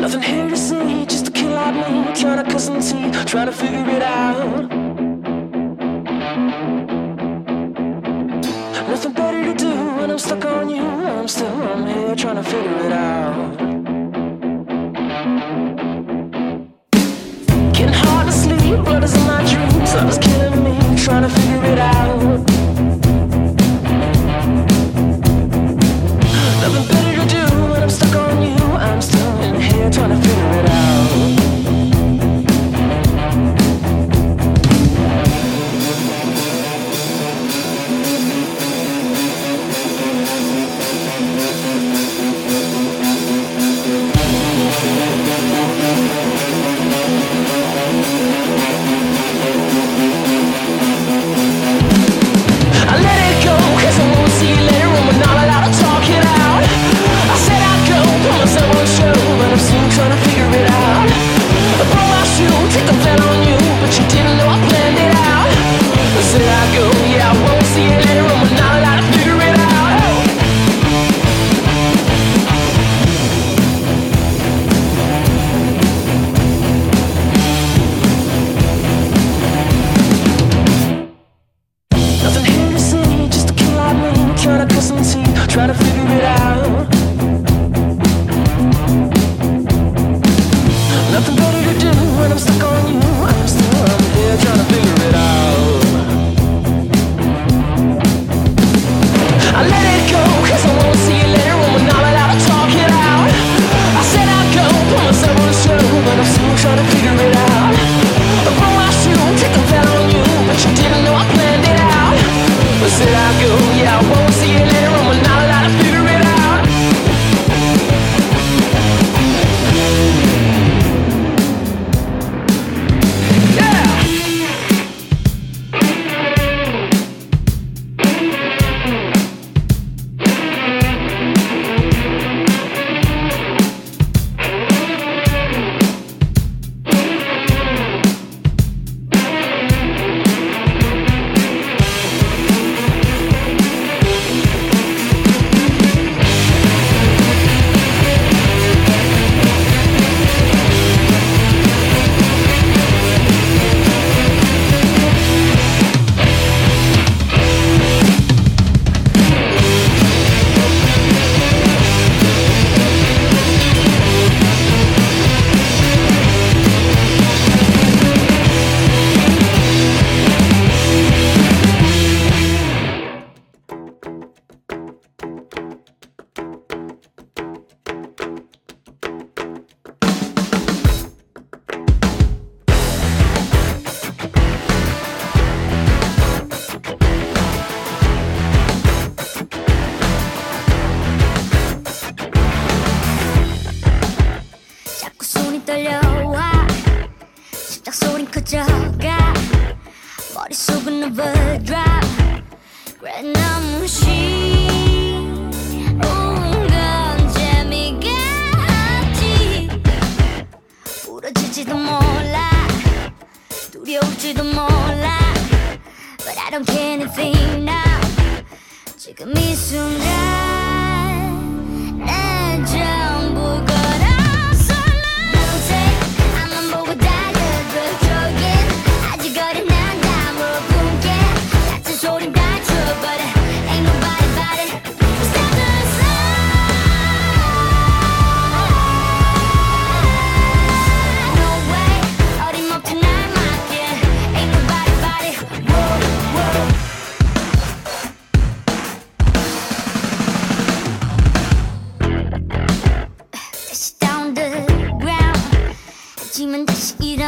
Nothing here to see, just a kill I made. Trying to cut some teeth, trying to figure it out.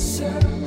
listen.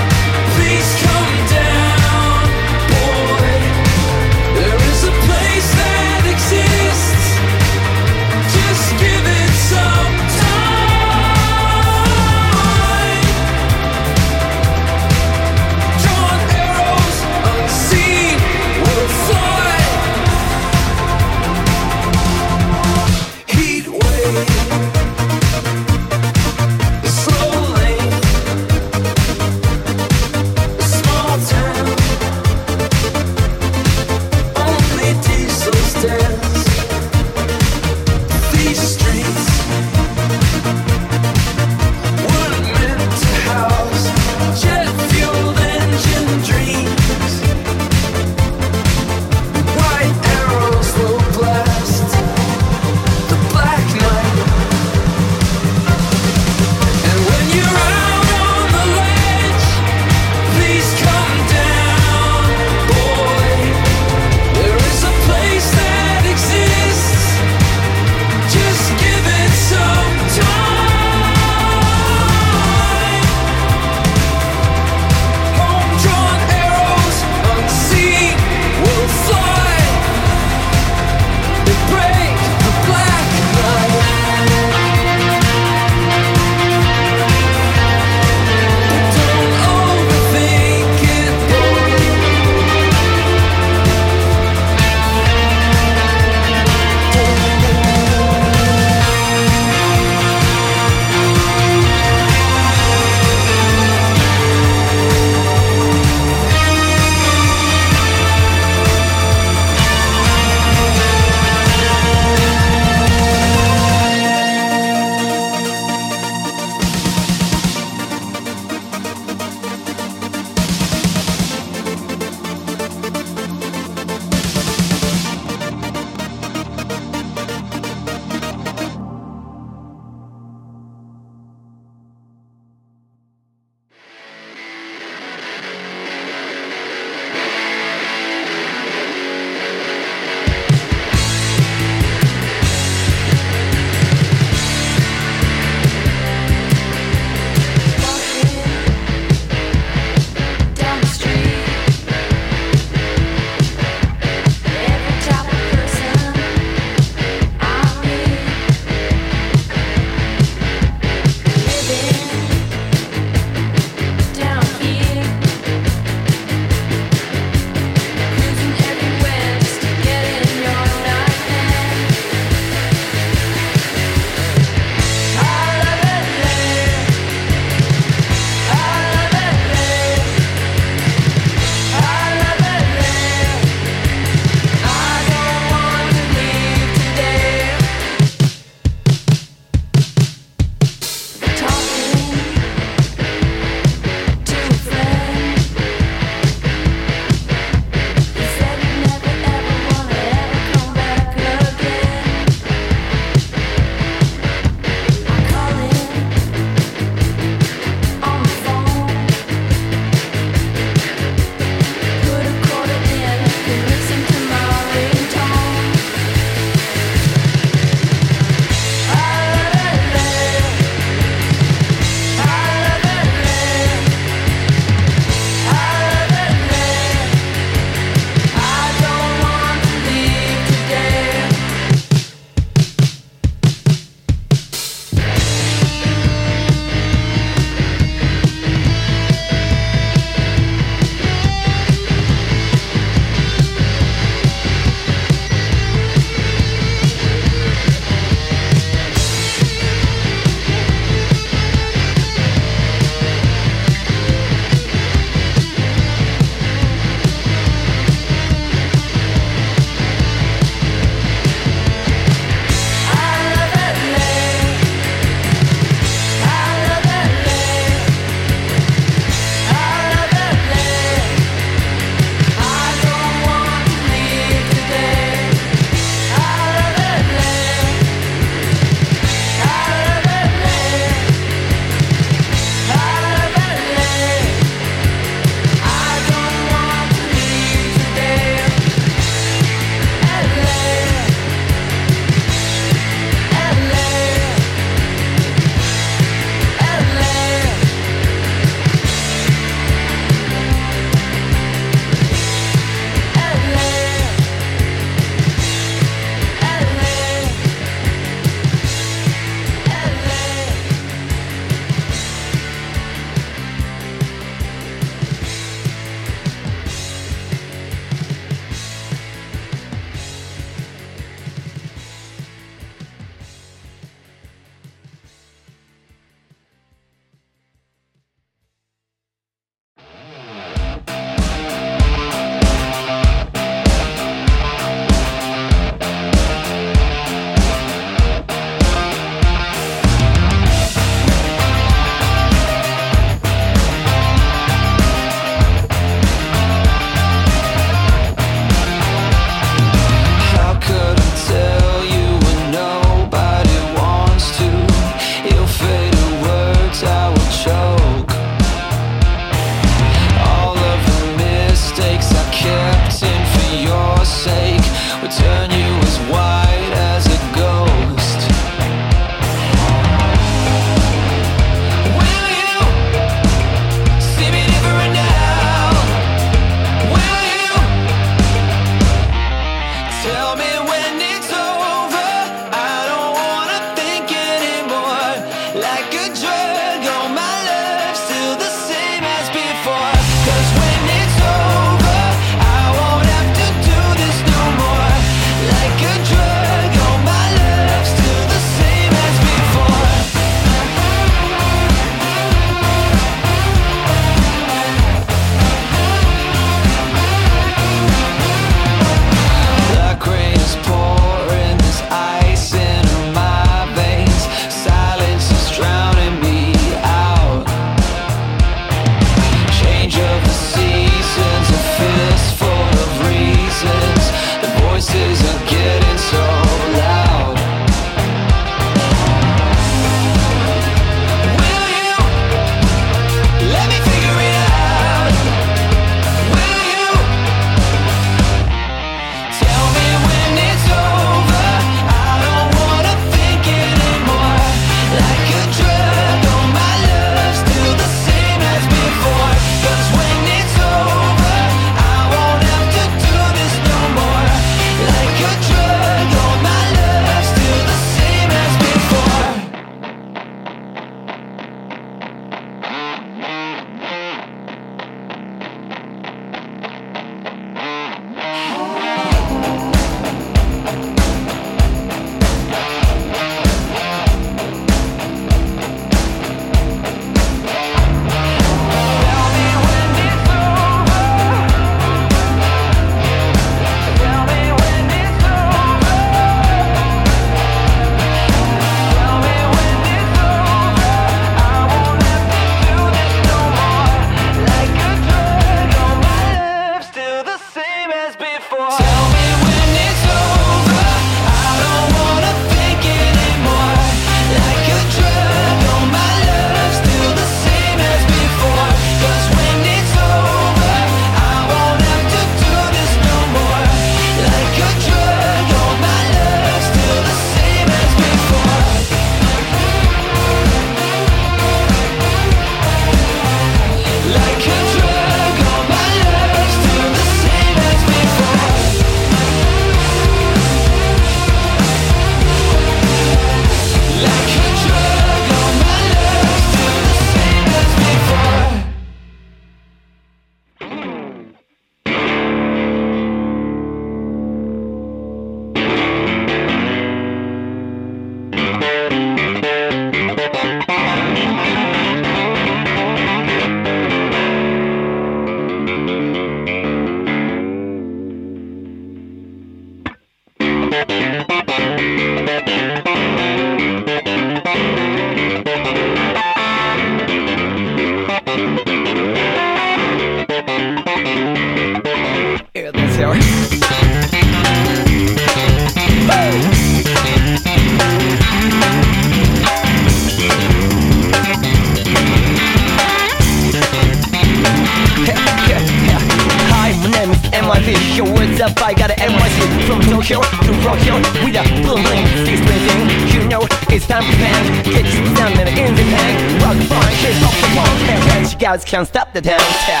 gals can't stop the dance. Yeah.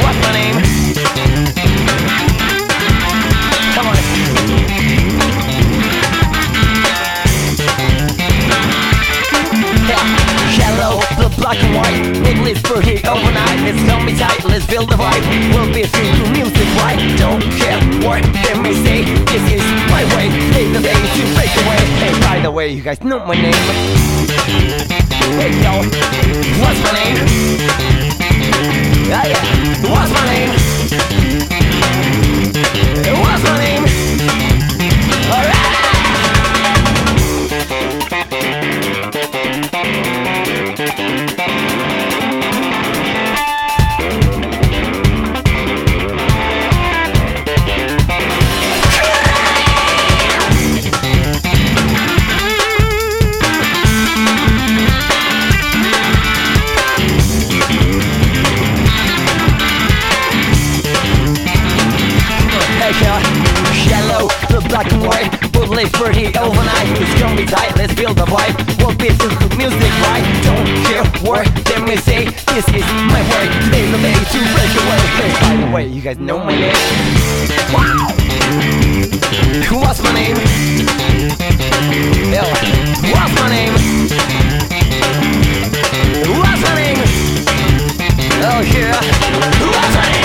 What's my name? Come on. Yeah. Yellow, the black and white, English for here overnight. Let's hold me tight, let's build the vibe. We'll be free to music, right? Don't care what they may say. This is my way. Take the day to break away. Hey, by the way, you guys know my name. Hey yo, what's my name? Yeah. What's my name? What's my name? black and white We'll live pretty overnight It's gonna be tight, let's build a vibe We'll be to music right Don't care what they may say This is my way, day the day to break away hey, By the way, you guys know my name Wow! What's my name? Yo, what's my name? What's my name? Oh yeah, what's my name?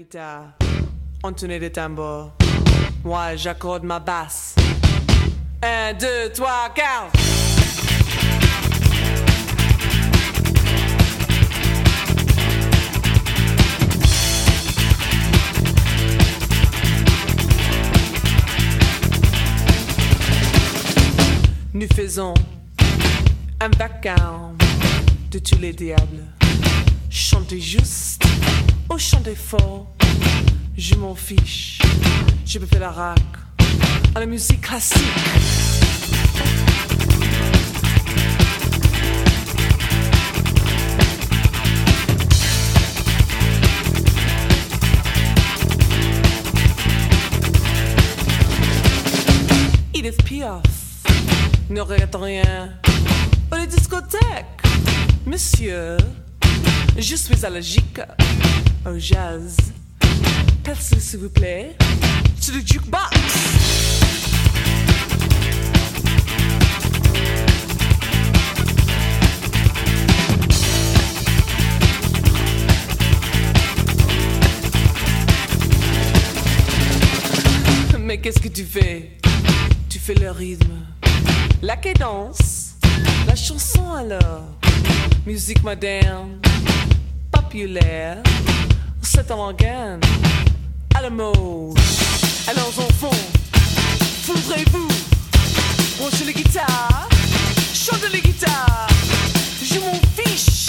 Guitare, entonez des tambours. Moi, j'accorde ma basse. Un, deux, trois, quatre. Nous faisons un vacarme de tous les diables. Chantez juste ou chantez fort, je m'en fiche. Je peux faire la rac à la musique classique. Edith Piaf ne regrette rien. Aux discothèques, monsieur, je suis allergique au jazz. Passez s'il vous plaît sur le jukebox. Mais qu'est-ce que tu fais? Tu fais le rythme, la cadence, la chanson alors, musique moderne, populaire, c'est un organe, à la mode. Alors enfants, fouvrez-vous, branchez les guitares, chantez les guitares, je m'en fiche,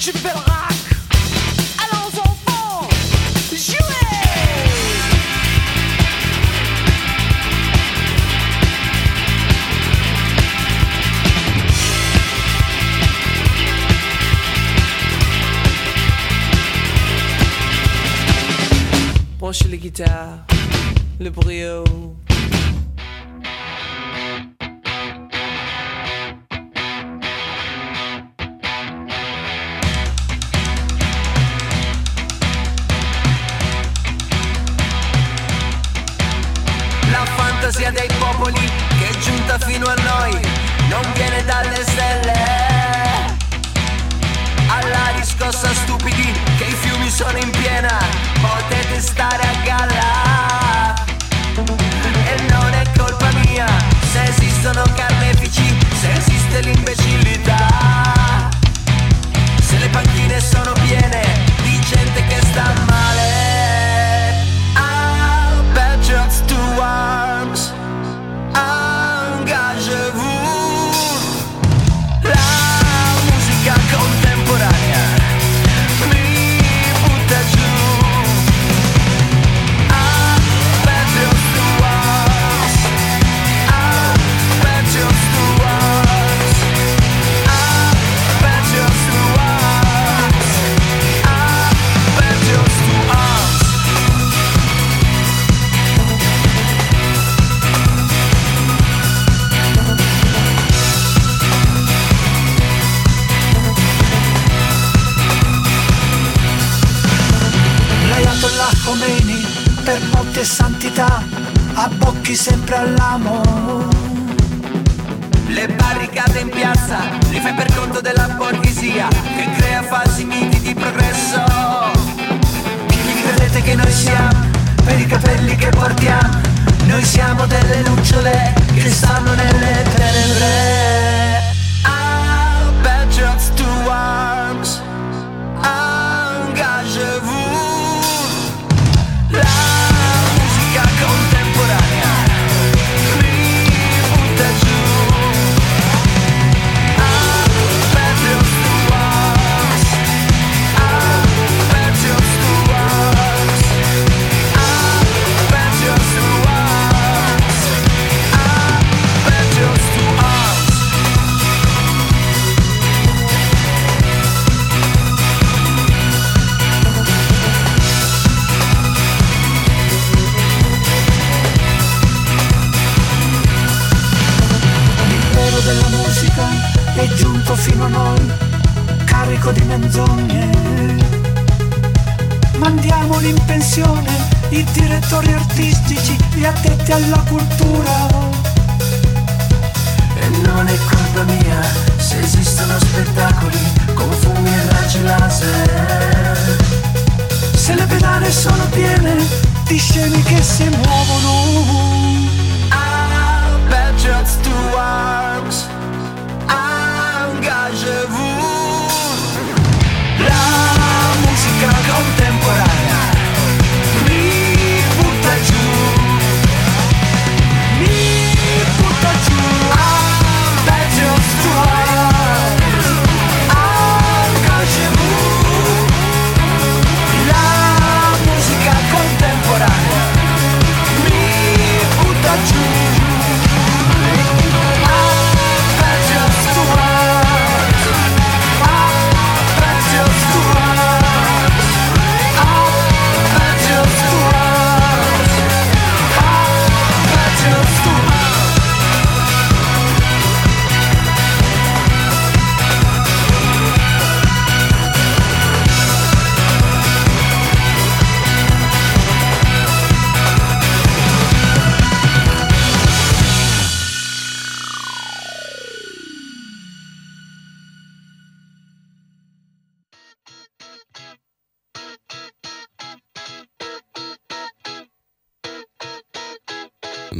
je fais le rock. Branchez les guitares, le brio. La fantasia dei popoli che è giunta fino a noi non viene dalle stelle. Alla riscossa stupidi che i fiumi sono in piena, potete stare a galla. E non è colpa mia se esistono carnefici, se esiste l'imbecillità. Se le panchine sono piene di gente che sta male. Molte santità abbocchi sempre all'amo. Le barricate in piazza li fai per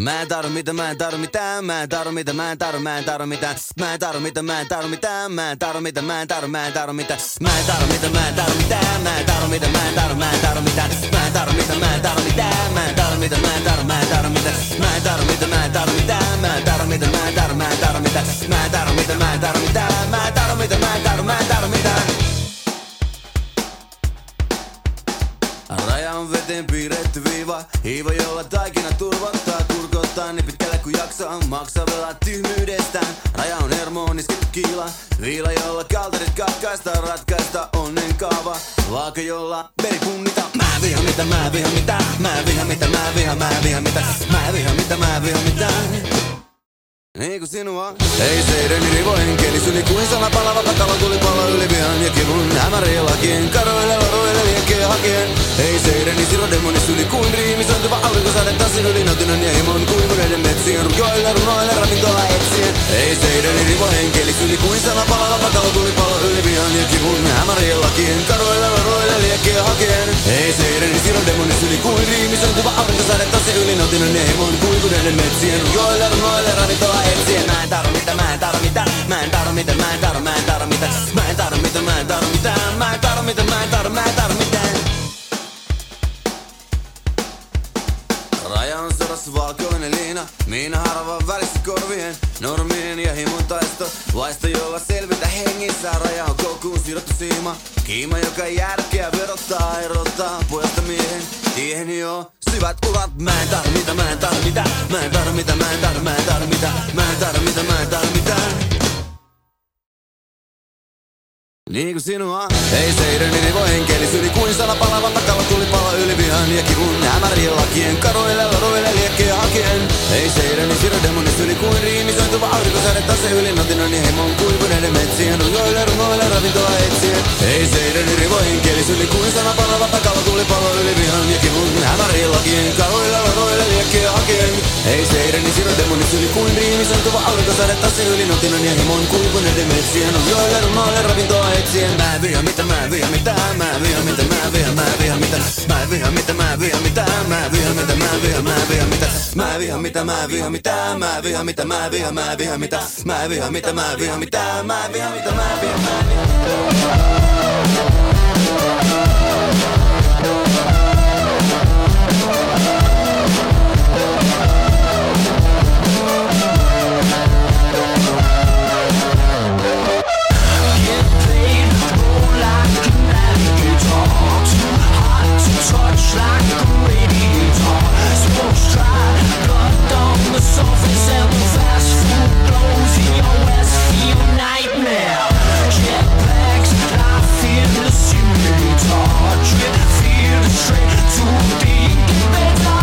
Mä en tarvi mitä, mä en tarvi mitään, mä en tarvi mitä, mä en tarvi, mä en tarvi mitään. Mä en tarvi mitä, mä en tarvi mitään, mä en tarvi mitä, mä en tarvi, mä en tarvi mitään. Mä en tarvi mitä, mä en tarvi mitään, mä en tarvi mitä, mä en tarvi, mä en tarvi mitään. Mä en tarvi mitä, mä en tarvi mitään, mä en tarvi mitä, mä en tarvi, mä en tarvi mitään. Mä en tarvi mitä, mä en tarvi mitään, mä en tarvi mitä, mä en tarvi, mä en tarvi mitään. Mä en tarvi mitä, mä en tarvi mitään, mä en tarvi mitä, mä en tarvi, mä en tarvi mitään. Raja on veteen piirretty viiva, hiiva jolla taikina niin pitkälle kuin jaksaa, maksaa velat tyhmyydestään. Raja on hermoon isketty kiila, viila jolla kalterit katkaista, ratkaista onnen kaava. Vaaka jolla veri punnita, mä vihan mitä, mä vihan mitä, mä vihan mitä, mä vihan, mä vihan mitä, mä vihan mitä, mä vihan mitä. Niin kuin sinua? Ei seideni rivo henkeli syli kuin sana palava patalo tuli palo yli vihan ja kivun hämärien lakien Karoille varoille liekkeen hakien. Ei seideni siro demoni syli kuin riimisointuva aurinkosade tassin yli nautinnon ja himon. Kuivuneiden metsien Rujoille runoille ravintoa etsien. Ei seideni rivo henkeli syli kuin sana palava patalo tuli palo yli vihan ja kivun hämärien lakien Karoille varoille liekkeen hakien. Ei seideni siro demoni syli kuin riimisointuva aurinkosade tassin yli nautinnon ja himon. Kuivuneiden metsien Rujoille runoille ravintoa etsien Mä en tarvi mitä, mä en tarvi mitä. Mä en tarvi mitä, mä en tarvi, mä en tarvi mitä. Mä en tarvi mitä, mä en tarvi mitään Mä en tarvi mitä, mä en tarvi, mä en tarvi mitään Raja on sodassa valkoinen liina. Miina harva välissä korvien Normien ja himun taisto. Vaisto jolla selvitä hengissä Raja on kokuun sidottu siima. Kiima joka järkeä verottaa Erottaa pojasta miehen. Tiehen jo syvät urat Mä en tarvi mitä, mä en tarvi mitä Mä en tarvi mitä, mä en tarvi mitä Mä en tarvi mitä, mä en tarvi mitään niin kuin sinua. Ei seideni rivo henkeli syli kuin sana palava takalla tuli pala yli vihan ja kivun. Hämärien lakien Karoille laruille liekkeen hakien. Ei seideni siro demoni syli kuin riimisointuva aurinkosäde tase yli nautinnon ja hemon kuivuneiden metsien. Rujoille runoille ravintoa etsien. Ei seideni rivo henkeli syli kuin sana palava takalla tuli pala yli vihan ja kivun. Hämärien lakien Karoille laruille liekkeen hakien. Ei seideni siro demoni syli kuin riimisointuva aurinkosäde tase yli nautinnon ja hemon kuivuneiden metsien. Rujoille runoille ravintoa etsien Mä en viha mitä, mä en viha mitä Mä en viha mitä, mä en viha, mä en viha mitä Mä en viha mitä, mä en viha mitä Mä en viha mitä, mä en viha, mä en viha mitä Mä en viha mitä, mä en viha mitä Mä en viha mitä, mä en viha, mä en viha mitä Mä en viha mitä, mä en viha mitä Mä en viha mitä, mä en viha, mä en viha straight to the bed.